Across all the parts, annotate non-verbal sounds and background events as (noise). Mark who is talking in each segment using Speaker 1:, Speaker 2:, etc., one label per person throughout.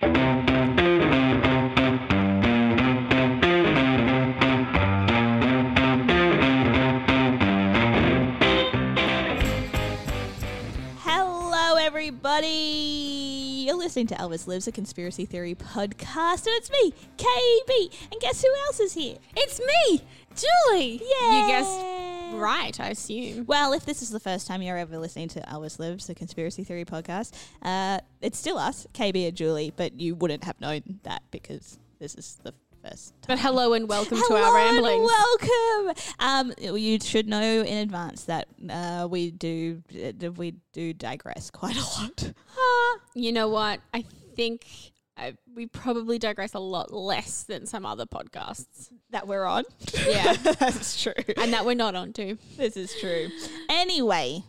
Speaker 1: Hello, everybody. You're listening to Elvis Lives, a conspiracy theory podcast, and it's me, KB. And guess who else is here?
Speaker 2: It's me, Julie.
Speaker 1: Yeah.
Speaker 2: You guessed right, I assume.
Speaker 1: Well, if this is the first time you're ever listening to Elvis Lives, the conspiracy theory podcast, uh, it's still us, KB and Julie, but you wouldn't have known that because this is the first time.
Speaker 2: But hello and welcome
Speaker 1: Hello
Speaker 2: to our ramblings.
Speaker 1: welcome. Um, you should know in advance that uh, we do uh, we do digress quite a lot. (laughs)
Speaker 2: You know what? I think I, we probably digress a lot less than some other podcasts.
Speaker 1: That we're on.
Speaker 2: Yeah. (laughs)
Speaker 1: that's (laughs) true.
Speaker 2: and that we're not on to.
Speaker 1: This is true. Anyway,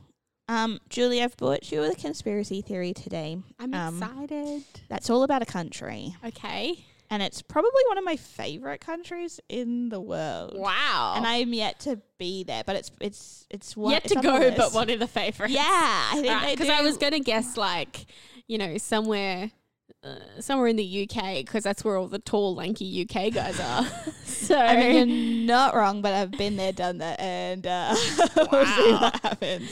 Speaker 1: um, Julie, I've brought you a conspiracy theory today.
Speaker 2: I'm
Speaker 1: Um,
Speaker 2: excited.
Speaker 1: That's all about a country,
Speaker 2: Okay.
Speaker 1: and it's probably one of my favorite countries in the world.
Speaker 2: Wow.
Speaker 1: And I'm yet to be there, but it's it's it's one
Speaker 2: yet
Speaker 1: it's
Speaker 2: to go, but one of the favorites.
Speaker 1: Yeah, I think
Speaker 2: Because I was going to guess like, you know, somewhere. Uh, somewhere in the UK because that's where all the tall, lanky UK guys are. (laughs) so
Speaker 1: I mean, you're not wrong, but I've been there, done that, and uh, (laughs) we'll see what happens.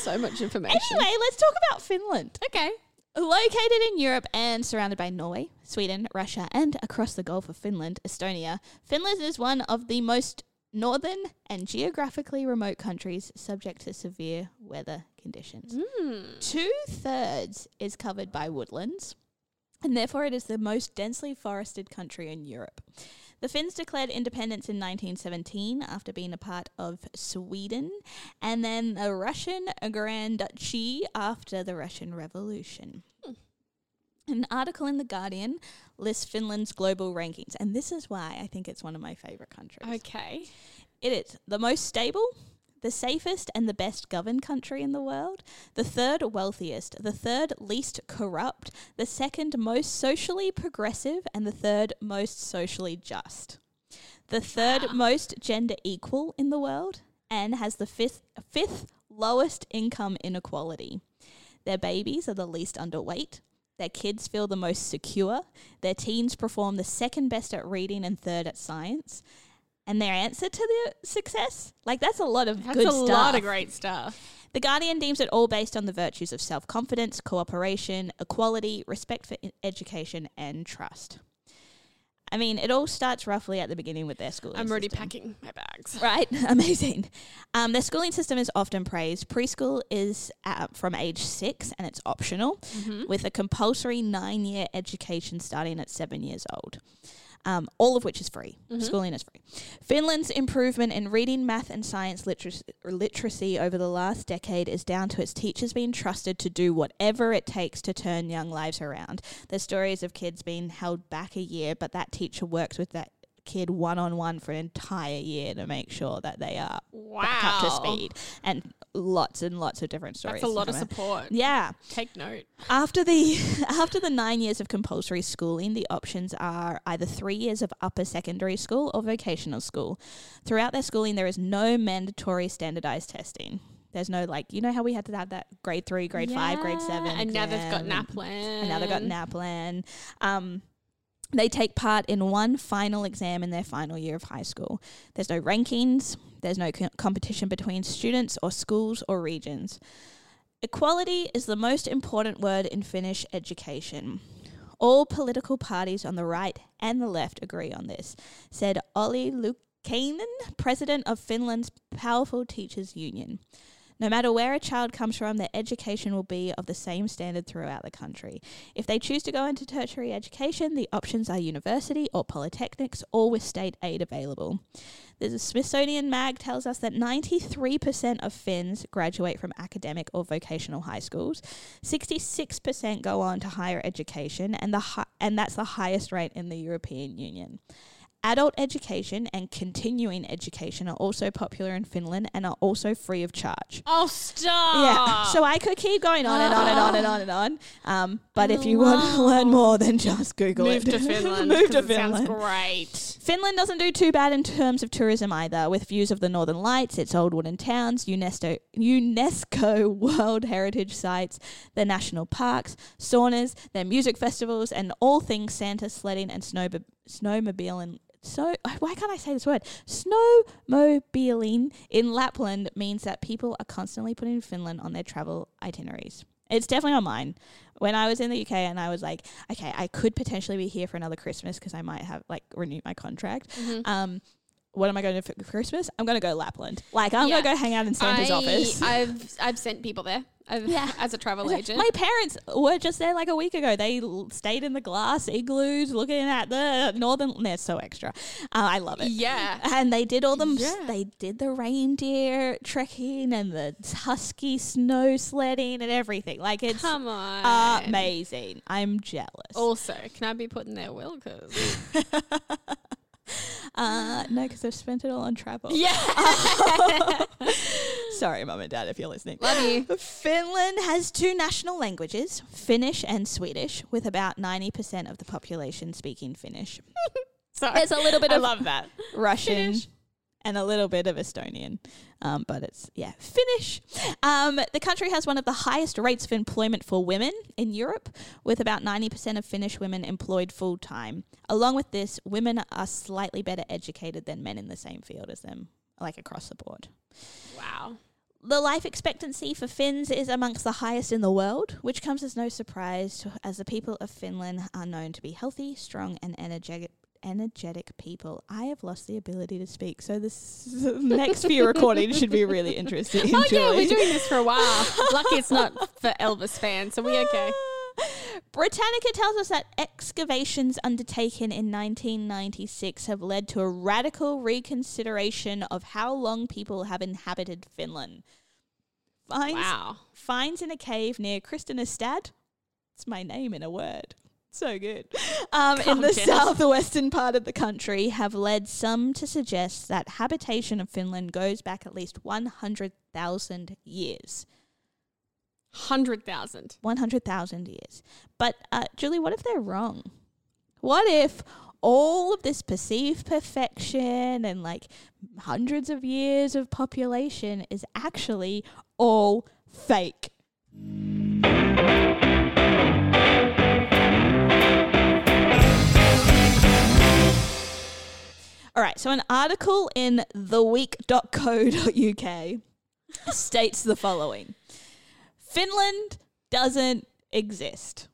Speaker 2: so much information.
Speaker 1: Anyway, let's talk about Finland.
Speaker 2: Okay.
Speaker 1: Located in Europe and surrounded by Norway, Sweden, Russia, and across the Gulf of Finland, Estonia, Finland is one of the most northern and geographically remote countries subject to severe weather conditions. Two thirds is covered by woodlands, and therefore it is the most densely forested country in Europe. The Finns declared independence in 1917 after being a part of Sweden, and then the Russian Grand Duchy after the Russian Revolution. Hmm. An article in The Guardian lists Finland's global rankings, and this is why I think it's one of my favorite countries.
Speaker 2: Okay.
Speaker 1: It is the most stable, the safest and the best governed country in the world, the third wealthiest, the third least corrupt, the second most socially progressive, and the third most socially just. The third most gender equal in the world, and has the fifth fifth lowest income inequality. Their babies are the least underweight. Their kids feel the most secure. Their teens perform the second best at reading and third at science. And their answer to the success? Like, that's a lot of good stuff.
Speaker 2: That's
Speaker 1: good
Speaker 2: a
Speaker 1: stuff.
Speaker 2: lot of great stuff.
Speaker 1: The Guardian deems it all based on the virtues of self confidence, cooperation, equality, respect for education, and trust. I mean, it all starts roughly at the beginning with their schooling.
Speaker 2: I'm already
Speaker 1: system.
Speaker 2: packing my bags. (laughs)
Speaker 1: Right, (laughs) amazing. Um, their schooling system is often praised. Preschool is uh, from age six and it's optional, with a compulsory nine year education starting at seven years old. Um, all of which is free. Schooling is free. Finland's improvement in reading, math, and science literacy, literacy over the last decade is down to its teachers being trusted to do whatever it takes to turn young lives around. There's stories of kids being held back a year, but that teacher works with that kid one on one for an entire year to make sure that they are back up to speed. And lots and lots of different stories.
Speaker 2: That's a lot of support.
Speaker 1: Yeah.
Speaker 2: Take note.
Speaker 1: After the (laughs) after the nine years of compulsory schooling, the options are either three years of upper secondary school or vocational school. Throughout their schooling, there is no mandatory standardized testing. There's no like you know how we had to have that grade three, grade five, grade seven,
Speaker 2: And now they've got NAPLAN.
Speaker 1: and now they've got NAPLAN. Um, they take part in one final exam in their final year of high school. There's no rankings. There's no co- competition between students or schools or regions. Equality is the most important word in Finnish education. All political parties on the right and the left agree on this, said Olli Luukkainen, president of Finland's powerful teachers union. No matter where a child comes from, their education will be of the same standard throughout the country. If they choose to go into tertiary education, the options are university or polytechnics, all with state aid available. The Smithsonian Mag tells us that 93% of Finns graduate from academic or vocational high schools. 66% go on to higher education, and the hi- and that's the highest rate in the European Union. Adult education and continuing education are also popular in Finland and are also free of charge.
Speaker 2: Oh, stop.
Speaker 1: Yeah. So I could keep going on and on and on and on and on. Um, but if you want to learn more, then just Google
Speaker 2: Move
Speaker 1: it.
Speaker 2: to Finland. (laughs)
Speaker 1: Move to
Speaker 2: it sounds
Speaker 1: Finland.
Speaker 2: great.
Speaker 1: Finland doesn't do too bad in terms of tourism either, with views of the Northern Lights, its old wooden towns, UNESCO, UNESCO (laughs) World Heritage Sites, their national parks, saunas, their music festivals, and all things Santa sledding and snow snowmobiling. So (laughs) why can't I say this word? Snowmobiling in Lapland means that people are constantly putting Finland on their travel itineraries. It's definitely on mine. When I was in the UK and I was like, okay, I could potentially be here for another Christmas because I might have like renewed my contract.
Speaker 2: Mm-hmm.
Speaker 1: Um, what am I going to do for Christmas? I'm going to go Lapland. Like I'm
Speaker 2: Yeah.
Speaker 1: going to go hang out in Santa's
Speaker 2: I,
Speaker 1: office. (laughs)
Speaker 2: I've I've sent people there. I've,
Speaker 1: Yeah.
Speaker 2: as a travel agent.
Speaker 1: My parents were just there like a week ago. They stayed in the glass igloos looking at the northern. They're so extra. Uh, I love it.
Speaker 2: yeah.
Speaker 1: And they did all them.
Speaker 2: Yeah.
Speaker 1: They did the reindeer trekking and the husky snow sledding and everything. Like it's
Speaker 2: Come on.
Speaker 1: amazing. I'm jealous.
Speaker 2: Also, can I be put in their will? Cause (laughs) (laughs)
Speaker 1: Uh, no, because I've spent it all on travel.
Speaker 2: yeah, (laughs)
Speaker 1: Sorry, mum and dad, if you're listening.
Speaker 2: love you.
Speaker 1: Finland has two national languages, Finnish and Swedish, with about 90% of the population speaking Finnish. (laughs)
Speaker 2: Sorry,
Speaker 1: There's a little bit
Speaker 2: I
Speaker 1: of
Speaker 2: love that.
Speaker 1: Russian
Speaker 2: Finnish.
Speaker 1: And a little bit of Estonian, um, but it's, yeah, Finnish. Um, the country has one of the highest rates of employment for women in Europe, with about 90% of Finnish women employed full time. Along with this, women are slightly better educated than men in the same field as them, like across the board.
Speaker 2: Wow.
Speaker 1: The life expectancy for Finns is amongst the highest in the world, which comes as no surprise as the people of Finland are known to be healthy, strong, and energetic. Energetic people. I have lost the ability to speak, so this (laughs) next few recordings should be really (laughs) interesting.
Speaker 2: Oh yeah,
Speaker 1: Julie.
Speaker 2: we're doing this for a while. Lucky it's not (laughs) for Elvis fans, so we okay.
Speaker 1: Britannica tells us that excavations undertaken in 1996 have led to a radical reconsideration of how long people have inhabited Finland. Finds,
Speaker 2: Wow.
Speaker 1: finds in a cave near Kristinestad. It's my name in a word. So good. Um, in the southwestern part of the country have led some to suggest that habitation of Finland goes back at least 100,000 years.
Speaker 2: Hundred thousand.
Speaker 1: 100,000 years. But, uh, Julie, what if they're wrong? What if all of this perceived perfection and like hundreds of years of population is actually all fake? So an article in theweek.co.uk states the following Finland doesn't exist.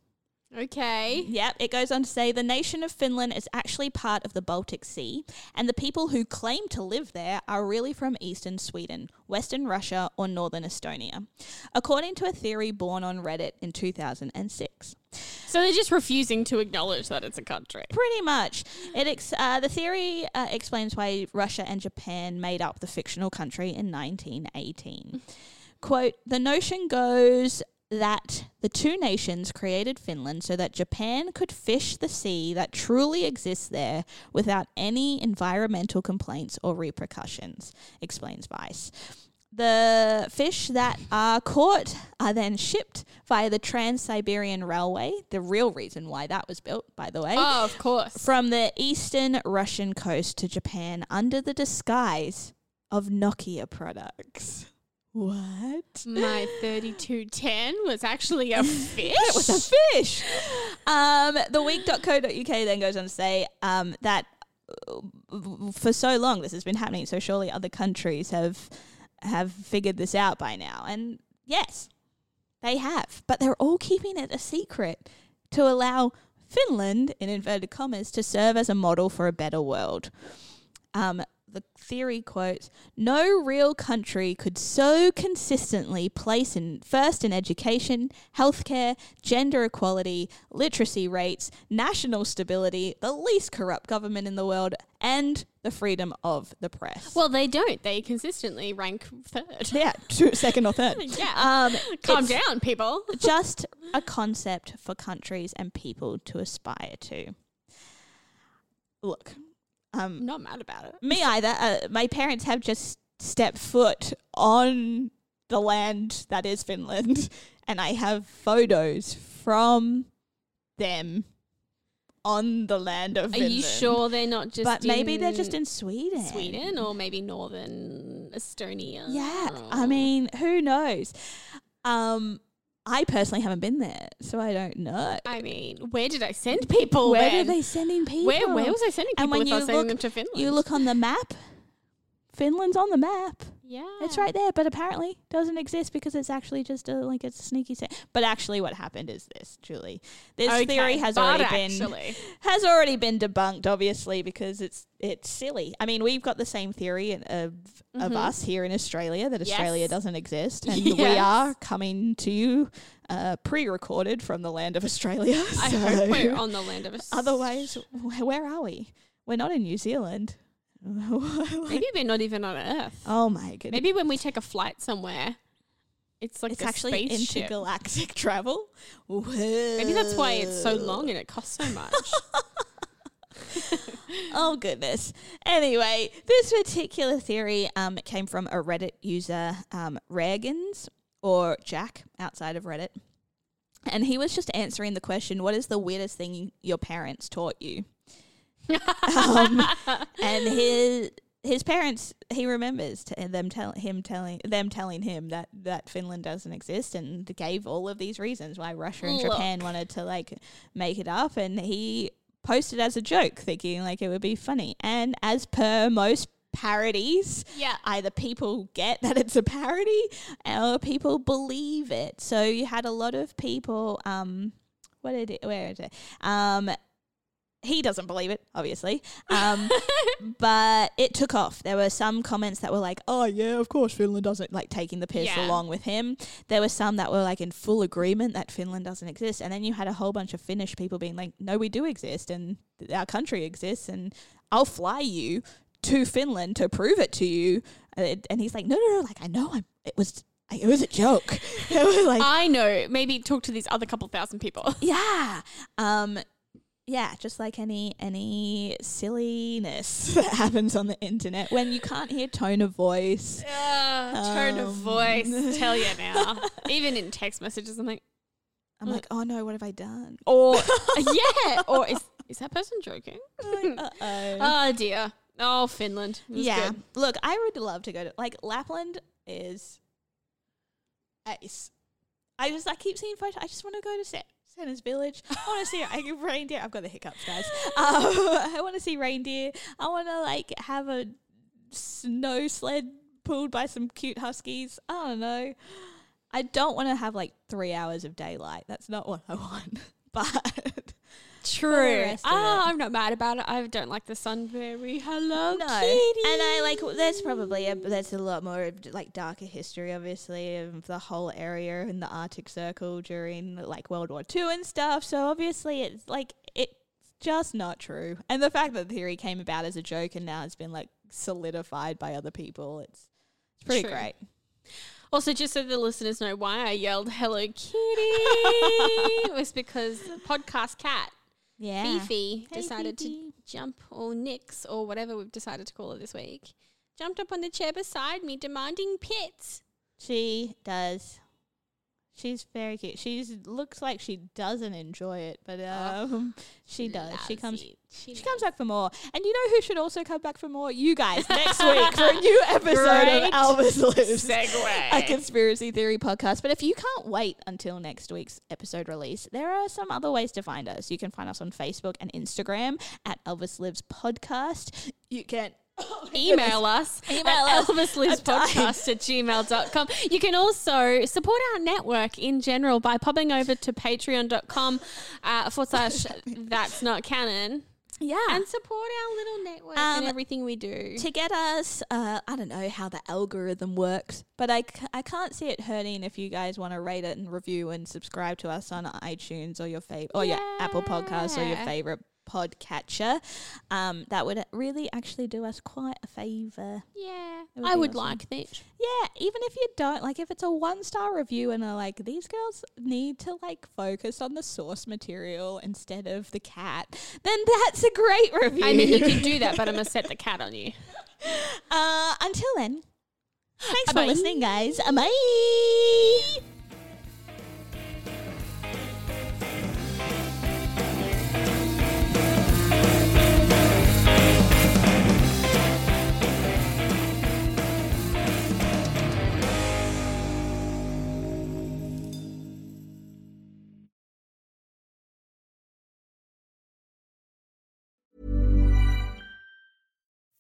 Speaker 2: Okay.
Speaker 1: Yep, it goes on to say the nation of Finland is actually part of the Baltic Sea, and the people who claim to live there are really from eastern Sweden, western Russia, or northern Estonia, according to a theory born on Reddit in 2006.
Speaker 2: So they're just refusing to acknowledge that it's a country.
Speaker 1: Pretty much. It ex- uh, the theory uh, explains why Russia and Japan made up the fictional country in 1918. Quote The notion goes that the two nations created Finland so that Japan could fish the sea that truly exists there without any environmental complaints or repercussions, explains Vice. The fish that are caught are then shipped via the Trans Siberian Railway, the real reason why that was built, by the way,
Speaker 2: Oh, of course.
Speaker 1: from the eastern Russian coast to Japan under the disguise of Nokia products. What?
Speaker 2: My 3210 was actually a (laughs) fish.
Speaker 1: It was a fish. Um, the week.co.uk then goes on to say um, that uh, for so long this has been happening, so surely other countries have have figured this out by now. And yes, they have, but they're all keeping it a secret to allow Finland, in inverted commas, to serve as a model for a better world. Um, the theory quotes no real country could so consistently place in first in education healthcare gender equality literacy rates national stability the least corrupt government in the world and the freedom of the press
Speaker 2: Well, they don't. They consistently rank third.
Speaker 1: yeah two, second or third (laughs)
Speaker 2: Yeah. (laughs)
Speaker 1: um
Speaker 2: Calm down, people. (laughs)
Speaker 1: just a concept for countries and people to aspire to look um
Speaker 2: I'm not mad about it.
Speaker 1: me either. Uh, my parents have just stepped foot on the land that is Finland, (laughs) and I have photos from them on the land of
Speaker 2: Are
Speaker 1: Finland.
Speaker 2: you sure they're not just
Speaker 1: but maybe they're just
Speaker 2: in
Speaker 1: in Sweden.
Speaker 2: Sweden or maybe northern Estonia?
Speaker 1: Yeah, I mean, who knows? Um, I personally haven't been there, so I don't know.
Speaker 2: I mean, where did I send people?
Speaker 1: Where
Speaker 2: then?
Speaker 1: are they sending people?
Speaker 2: Where where was I sending people And
Speaker 1: when
Speaker 2: if I
Speaker 1: you
Speaker 2: was sending
Speaker 1: look-
Speaker 2: them to Finland?
Speaker 1: You look on the map. Finland's on the map.
Speaker 2: Yeah,
Speaker 1: It's right there, but apparently doesn't exist because it's actually just a like it's a sneaky set. But actually, what happened is this, Julie. This
Speaker 2: Okay,
Speaker 1: theory has already been has already been debunked, obviously, because it's it's silly. I mean, we've got the same theory in- of of
Speaker 2: Mhm.
Speaker 1: us here in Australia that Australia doesn't exist, and we are coming to you uh, pre-recorded from the land of Australia.
Speaker 2: I (laughs)
Speaker 1: so
Speaker 2: hope we're on the land of us.
Speaker 1: otherwise, wh- where are we? We're not in New Zealand. (laughs)
Speaker 2: maybe we're not even on Earth.
Speaker 1: oh my goodness.
Speaker 2: Maybe when we take a flight somewhere, it's like
Speaker 1: it's
Speaker 2: a
Speaker 1: actually
Speaker 2: spaceship.
Speaker 1: intergalactic (laughs) travel.
Speaker 2: Maybe that's why it's so long and it costs so much. (laughs)
Speaker 1: oh goodness. Anyway, this particular theory um, came from a Reddit user, um, Reagans or Jack, outside of Reddit, and he was just answering the question: "What is the weirdest thing your parents taught you?" (laughs) um, and his his parents he remembers t- them tell him telling them telling him that that Finland doesn't exist and gave all of these reasons why Russia and
Speaker 2: Look.
Speaker 1: Japan wanted to like make it up and he posted as a joke thinking like it would be funny and as per most parodies
Speaker 2: yeah.
Speaker 1: either people get that it's a parody or people believe it. So you had a lot of people. Um, what did it? Where is it? Um, he doesn't believe it, obviously. Um, (laughs) but it took off. There were some comments that were like, "Oh yeah, of course Finland doesn't," like taking the piss
Speaker 2: Yeah.
Speaker 1: along with him. There were some that were like in full agreement that Finland doesn't exist, and then you had a whole bunch of Finnish people being like, "No, we do exist, and th- our country exists, and I'll fly you to Finland to prove it to you." And he's like, "No, no, no! Like I know, I'm. It was, it was a joke." (laughs) It was like,
Speaker 2: I know. Maybe talk to these other couple thousand people.
Speaker 1: yeah. Um yeah, just like any any silliness (laughs) that happens on the internet when you can't hear tone of voice.
Speaker 2: tone of
Speaker 1: Um,
Speaker 2: voice. (laughs) Tell you now. Even in text messages, I'm like,
Speaker 1: I'm like, "Oh no, what have I done?"
Speaker 2: or (laughs) yeah, or is is that person joking?
Speaker 1: Like.
Speaker 2: Oh dear. Oh, Finland.
Speaker 1: Yeah.
Speaker 2: good.
Speaker 1: Look, I would love to go to like Lapland is ace. I just I keep seeing photos. I just want to go to Sa- Santa's village. I want to see (laughs) I reindeer. I've got the hiccups, guys. Um, (laughs) I want to see reindeer. I want to like have a snow sled pulled by some cute huskies. I don't know. I don't want to have like three hours of daylight. That's not what I want. (laughs) But
Speaker 2: True. Ah. I'm not mad about it. I don't like the sun very. Hello,
Speaker 1: no,
Speaker 2: kitty.
Speaker 1: and I like. There's probably a there's a lot more like darker history, obviously, of the whole area in the Arctic Circle during like World War Two and stuff. So obviously, it's like it's just not true. And the fact that the theory came about as a joke and now it's been like solidified by other people, it's it's pretty
Speaker 2: True.
Speaker 1: great.
Speaker 2: Also, just so the listeners know why I yelled "Hello, Kitty," it (laughs) was because podcast cat
Speaker 1: Yeah,
Speaker 2: Fifi
Speaker 1: Hey,
Speaker 2: decided
Speaker 1: Fifi.
Speaker 2: to jump, or Nix, or whatever we've decided to call her this week, jumped up on the chair beside me, demanding pits.
Speaker 1: she does. She's very cute. She looks like she doesn't enjoy it, but um, (laughs) she does. She comes
Speaker 2: it. She,
Speaker 1: She comes back for more. And you know who should also come back for more? You guys next (laughs) week for a new episode
Speaker 2: Great
Speaker 1: of Elvis Lives. A conspiracy theory podcast. But if you can't wait until next week's episode release, there are some other ways to find us. You can find us on Facebook and Instagram at Elvis Lives Podcast. You can (laughs)
Speaker 2: email us
Speaker 1: Email
Speaker 2: at
Speaker 1: us.
Speaker 2: elvislivespodcast at gmail.com. You can also support our network in general by popping over to patreon.com uh, forward slash (laughs) that's not canon.
Speaker 1: Yeah.
Speaker 2: and support our little network
Speaker 1: Um,
Speaker 2: and everything we do.
Speaker 1: to get us, uh, I don't know how the algorithm works, but I, c- I can't see it hurting if you guys want to rate it and review and subscribe to us on iTunes or your favorite or your Apple Podcasts or your favorite podcatcher. Um, that would really actually do us quite a favor.
Speaker 2: yeah,
Speaker 1: would
Speaker 2: I would
Speaker 1: awesome.
Speaker 2: like that.
Speaker 1: Yeah, even if you don't like, if it's a one star review and are like, these girls need to like focus on the source material instead of the cat, then that's a great review.
Speaker 2: I mean, you can do that, but I'm gonna set the cat on you. (laughs)
Speaker 1: Uh, until then, thanks
Speaker 2: Bye.
Speaker 1: for listening, guys. Bye.